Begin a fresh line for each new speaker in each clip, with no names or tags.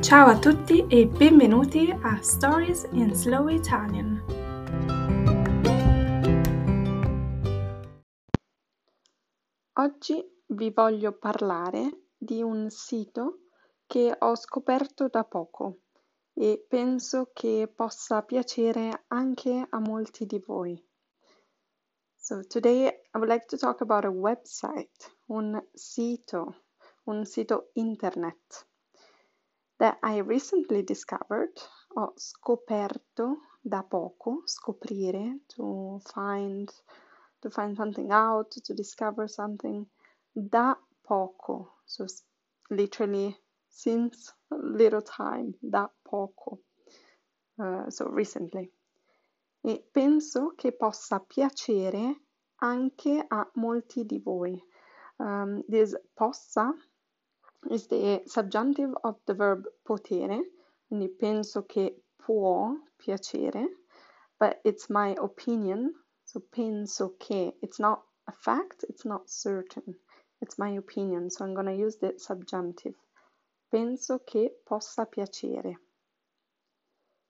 Ciao a tutti e benvenuti a Stories in Slow Italian.
Oggi vi voglio parlare di un sito che ho scoperto da poco e penso che possa piacere anche a molti di voi. So today I would like to talk about a website, un sito, un sito internet that I recently discovered, ho scoperto da poco, scoprire, to find, to find something out, to discover something, da poco, so literally since little time, da poco, uh, so recently. E penso che possa piacere anche a molti di voi. Um, this possa is the subjunctive of the verb potere, quindi penso che può piacere, but it's my opinion, so penso che, it's not a fact, it's not certain, it's my opinion, so I'm going to use the subjunctive. Penso che possa piacere.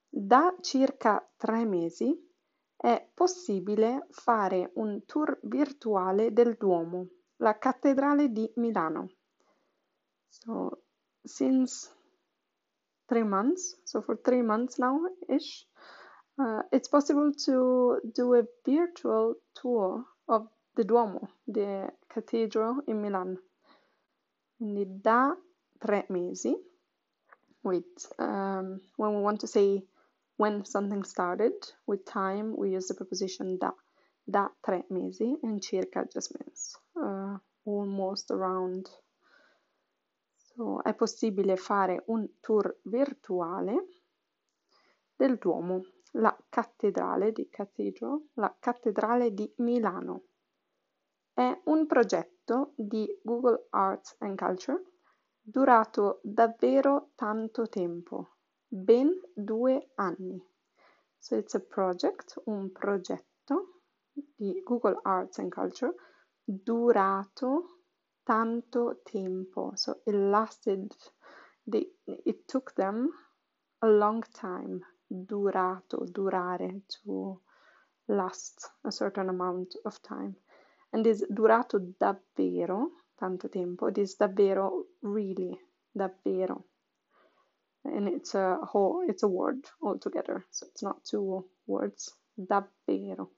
Da circa tre mesi è possibile fare un tour virtuale del Duomo, la cattedrale di Milano. So since three months, so for three months now ish, uh, it's possible to do a virtual tour of the Duomo, the cathedral in Milan. Quindi da tre mesi, with um, when we want to say when something started, with time we use the preposition da. Da tre mesi and circa just means uh, almost around è possibile fare un tour virtuale del Duomo, la cattedrale di Cathedral, la cattedrale di Milano. È un progetto di Google Arts and Culture durato davvero tanto tempo, ben due anni. So it's a project, un progetto di Google Arts and Culture durato tanto tempo. So it lasted, they, it took them a long time. Durato, durare, to last a certain amount of time. And is durato davvero, tanto tempo. It is davvero, really, davvero. And it's a whole, it's a word altogether. So it's not two words. Davvero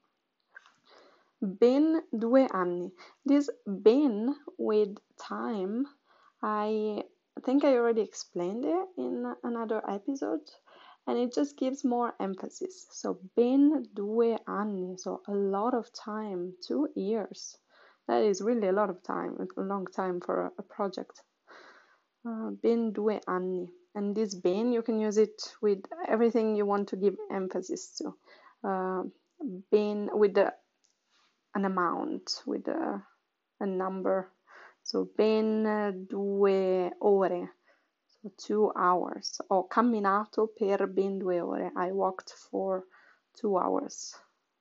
ben due anni. This been with time, I think I already explained it in another episode, and it just gives more emphasis. So ben due anni, so a lot of time, two years. That is really a lot of time, a long time for a, a project. Uh, ben due anni. And this ben, you can use it with everything you want to give emphasis to. Uh, been with the an amount with a, a number. So ben due ore, so two hours. Ho camminato per ben due ore. I walked for two hours.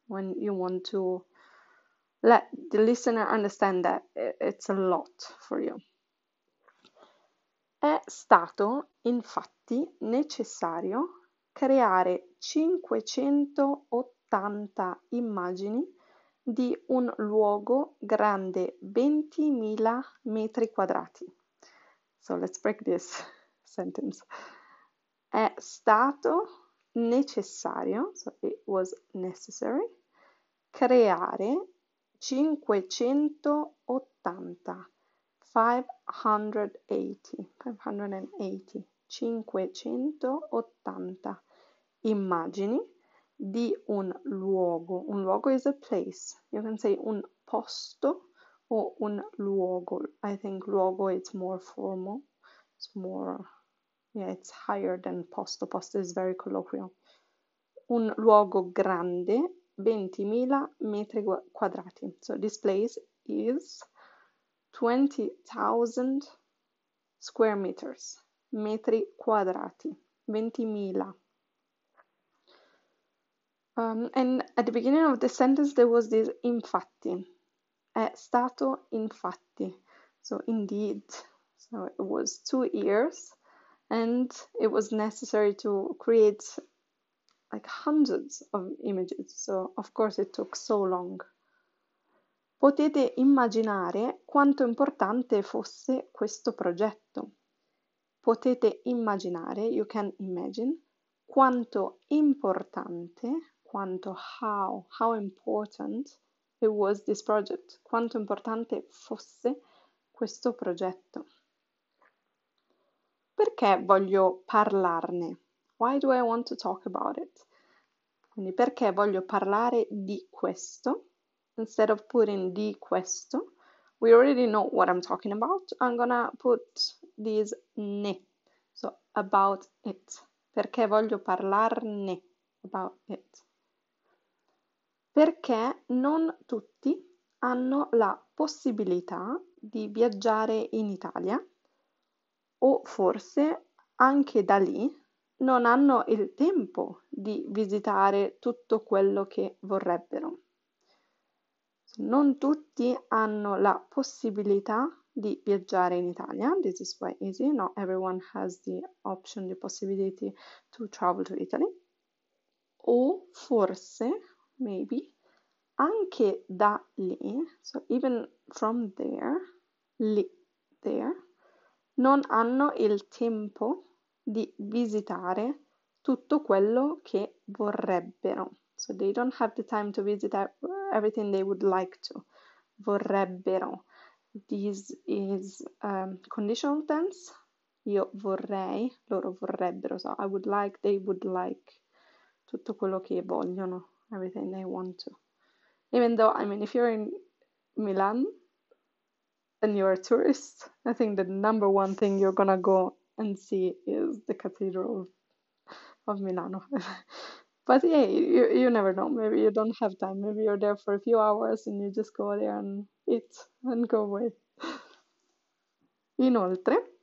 When you want to let the listener understand that it's a lot for you. È stato infatti necessario creare 580 immagini di un luogo grande 20.000 metri quadrati. So let's break this sentence. È stato necessario, so it was necessary, creare 580, 580, 580, 580 immagini di un luogo. Un luogo is a place. You can say un posto o un luogo. I think luogo is more formal. It's more, yeah, it's higher than posto. Posto is very colloquial. Un luogo grande, 20.000 metri quadrati. So this place is 20,000 square meters. Metri quadrati. 20.000 Um, and at the beginning of the sentence there was this infatti. È stato infatti. So indeed. So it was two years and it was necessary to create like hundreds of images, so of course it took so long. Potete immaginare quanto importante fosse questo progetto. Potete immaginare, you can imagine, quanto importante, quanto how, how important it was this project, quanto importante fosse questo progetto. Perché voglio parlarne? Why do I want to talk about it? Quindi perché voglio parlare di questo? Instead of putting di questo, we already know what I'm talking about. I'm gonna put these ne. So about it. Perché voglio parlarne about it? Perché non tutti hanno la possibilità di viaggiare in Italia o forse anche da lì non hanno il tempo di visitare tutto quello che vorrebbero. Non tutti hanno la possibilità di viaggiare in Italia. This is quite easy. Not everyone has the option, the possibility to travel to Italy. O forse, maybe, anche da lì, so even from there, lì, there, non hanno il tempo di visitare tutto quello che vorrebbero. So they don't have the time to visit everything they would like to. Vorrebbero. This is um, conditional tense. Io vorrei, loro vorrebbero. So I would like, they would like. Tutto quello che vogliono. Everything they want to. Even though, I mean, if you're in Milan and you're a tourist, I think the number one thing you're gonna go and see is the Cathedral of Milano. but yeah, you, you never know. Maybe you don't have time. Maybe you're there for a few hours and you just go there and eat and go away. Inoltre,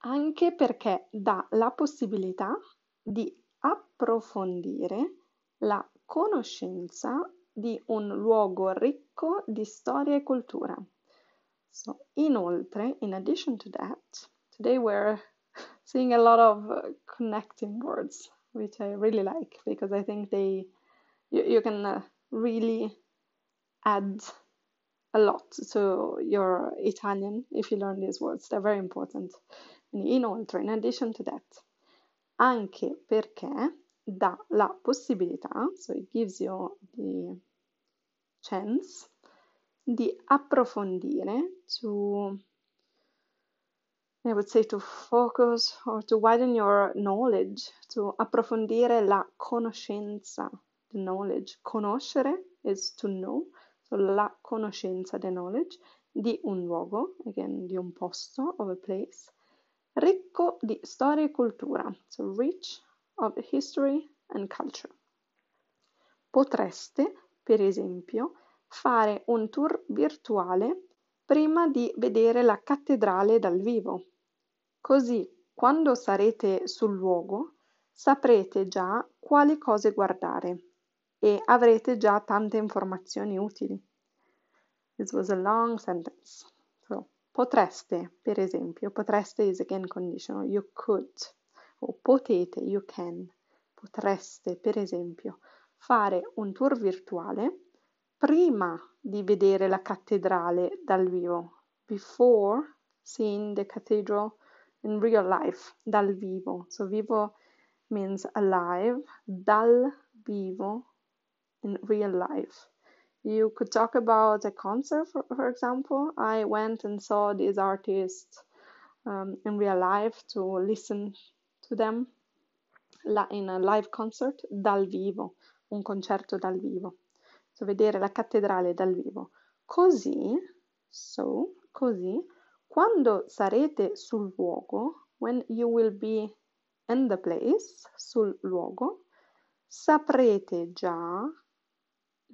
anche perché dà la possibilità di approfondire la conoscenza di un luogo ricco di storia e cultura. So, inoltre, in addition to that, today we're seeing a lot of uh, connecting words, which I really like because I think they you, you can uh, really add a lot to your Italian if you learn these words. They're very important. Inoltre, in addition to that, anche perché dà la possibilità, so it gives you the chance di approfondire, to I would say to focus or to widen your knowledge, to approfondire la conoscenza, the knowledge. Conoscere is to know, so la conoscenza, the knowledge, di un luogo, again, di un posto, of a place, ricco di storia e cultura, so rich of history and culture. Potreste per esempio, fare un tour virtuale prima di vedere la cattedrale dal vivo. Così, quando sarete sul luogo, saprete già quali cose guardare e avrete già tante informazioni utili. This was a long sentence. So, potreste, per esempio, potreste is again conditional, you could, o potete, you can, potreste, per esempio, fare un tour virtuale prima di vedere la cattedrale dal vivo, before seeing the cathedral in real life, dal vivo. So vivo means alive, dal vivo in real life. You could talk about a concert, for, for example. I went and saw these artists um, in real life to listen to them in a live concert dal vivo un concerto dal vivo, so vedere la cattedrale dal vivo. Così, so, così, quando sarete sul luogo, when you will be in the place, sul luogo, saprete già,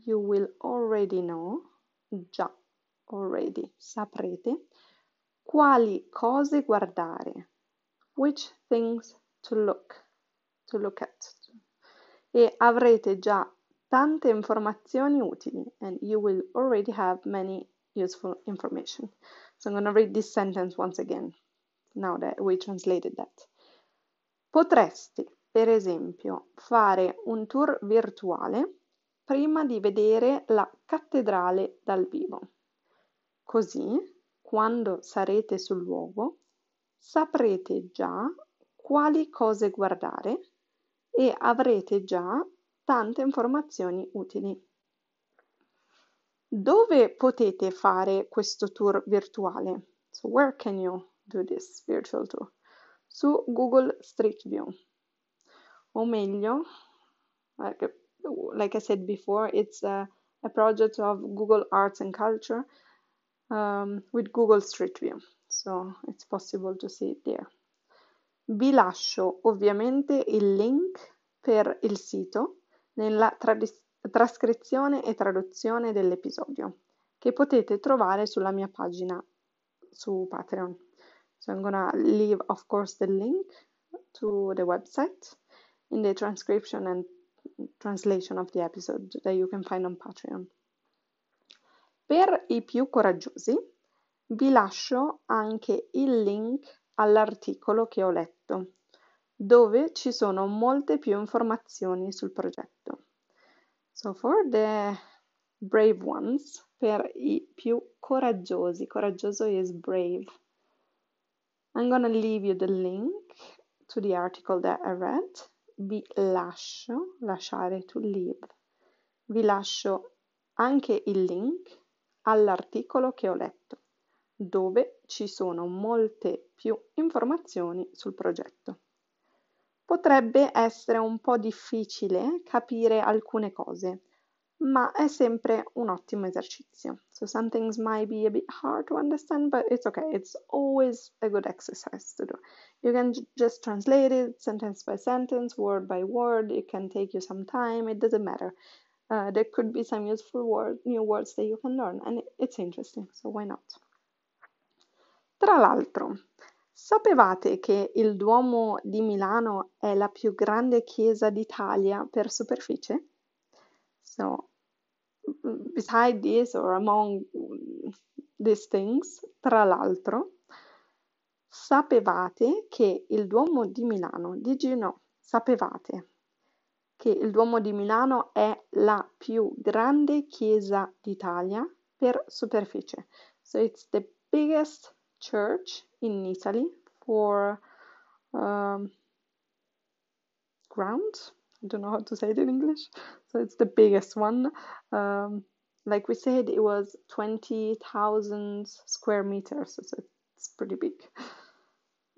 you will already know, già, already, saprete, quali cose guardare, which things to look, to look at, e avrete già tante informazioni utili and you will already have many useful information. So I'm going to read this sentence once again now that we translated that. Potresti, per esempio, fare un tour virtuale prima di vedere la cattedrale dal vivo. Così, quando sarete sul luogo, saprete già quali cose guardare e avrete già tante informazioni utili. Dove potete fare questo tour virtuale? So where can you do this virtual tour? Su Google Street View. O meglio, like, like I said before, it's a, a, project of Google Arts and Culture um, with Google Street View. So it's possible to see it there. Vi lascio ovviamente il link per il sito nella trascrizione e traduzione dell'episodio che potete trovare sulla mia pagina su Patreon. So I'm gonna leave of course the link to the website in the transcription and translation of the episode that you can find on Patreon. Per i più coraggiosi vi lascio anche il link all'articolo che ho letto, dove ci sono molte più informazioni sul progetto. So for the brave ones, per i più coraggiosi, coraggioso is brave. I'm gonna leave you the link to the article that I read. Vi lascio, lasciare to leave. Vi lascio anche il link all'articolo che ho letto, dove ci sono molte più informazioni sul progetto. Potrebbe essere un po' difficile capire alcune cose, ma è sempre un ottimo esercizio. So some things might be a bit hard to understand, but it's okay. It's always a good exercise to do. You can just translate it sentence by sentence, word by word. It can take you some time. It doesn't matter. Uh, there could be some useful word, new words that you can learn, and it's interesting. So why not? Tra l'altro, Sapevate che il Duomo di Milano è la più grande chiesa d'Italia per superficie? So, beside this or among these things, tra l'altro, sapevate che il Duomo di Milano, did you know? Sapevate che il Duomo di Milano è la più grande chiesa d'Italia per superficie. So it's the biggest church in Italy for um, ground. I don't know how to say it in English. So it's the biggest one. Um, like we said, it was 20,000 square meters, so it's pretty big.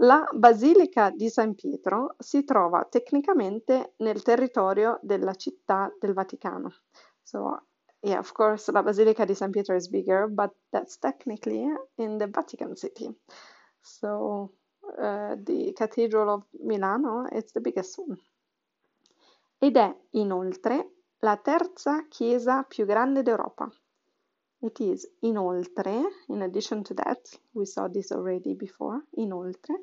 La Basilica di San Pietro si trova tecnicamente nel territorio della città del Vaticano. So, yeah, of course, la Basilica di San Pietro is bigger, but that's technically in the Vatican City. So, uh, the Cathedral of Milano is the biggest one. Ed è inoltre la terza chiesa più grande d'Europa. It is inoltre, in addition to that, we saw this already before, inoltre,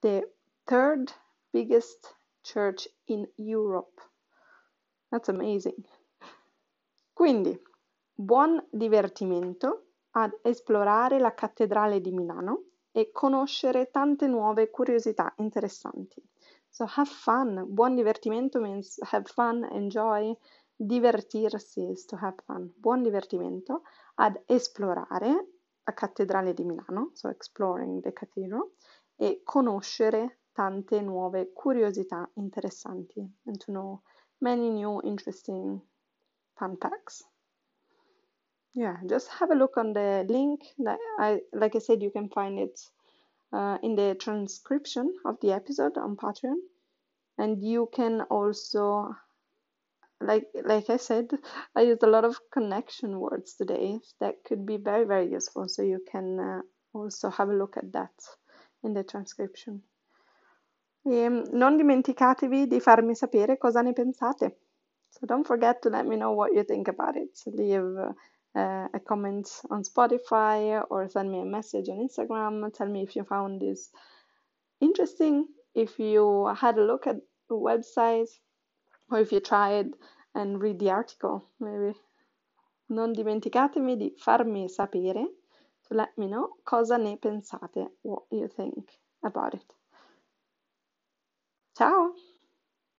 the third biggest church in Europe. That's amazing. Quindi, buon divertimento ad esplorare la cattedrale di Milano e conoscere tante nuove curiosità interessanti. So have fun, buon divertimento means have fun, enjoy, divertirsi is to have fun, buon divertimento ad esplorare la cattedrale di Milano, so exploring the cathedral, e conoscere tante nuove curiosità interessanti and to know many new interesting facts. Yeah, just have a look on the link. I, like I said, you can find it uh, in the transcription of the episode on Patreon, and you can also, like like I said, I used a lot of connection words today that could be very very useful. So you can uh, also have a look at that in the transcription. E non dimenticatevi di farmi sapere cosa ne pensate. So don't forget to let me know what you think about it. So leave uh, a comment on Spotify or send me a message on Instagram. Tell me if you found this interesting, if you had a look at the website, or if you tried and read the article, maybe. Non dimenticatemi di farmi sapere to let me know cosa ne pensate, what you think about it.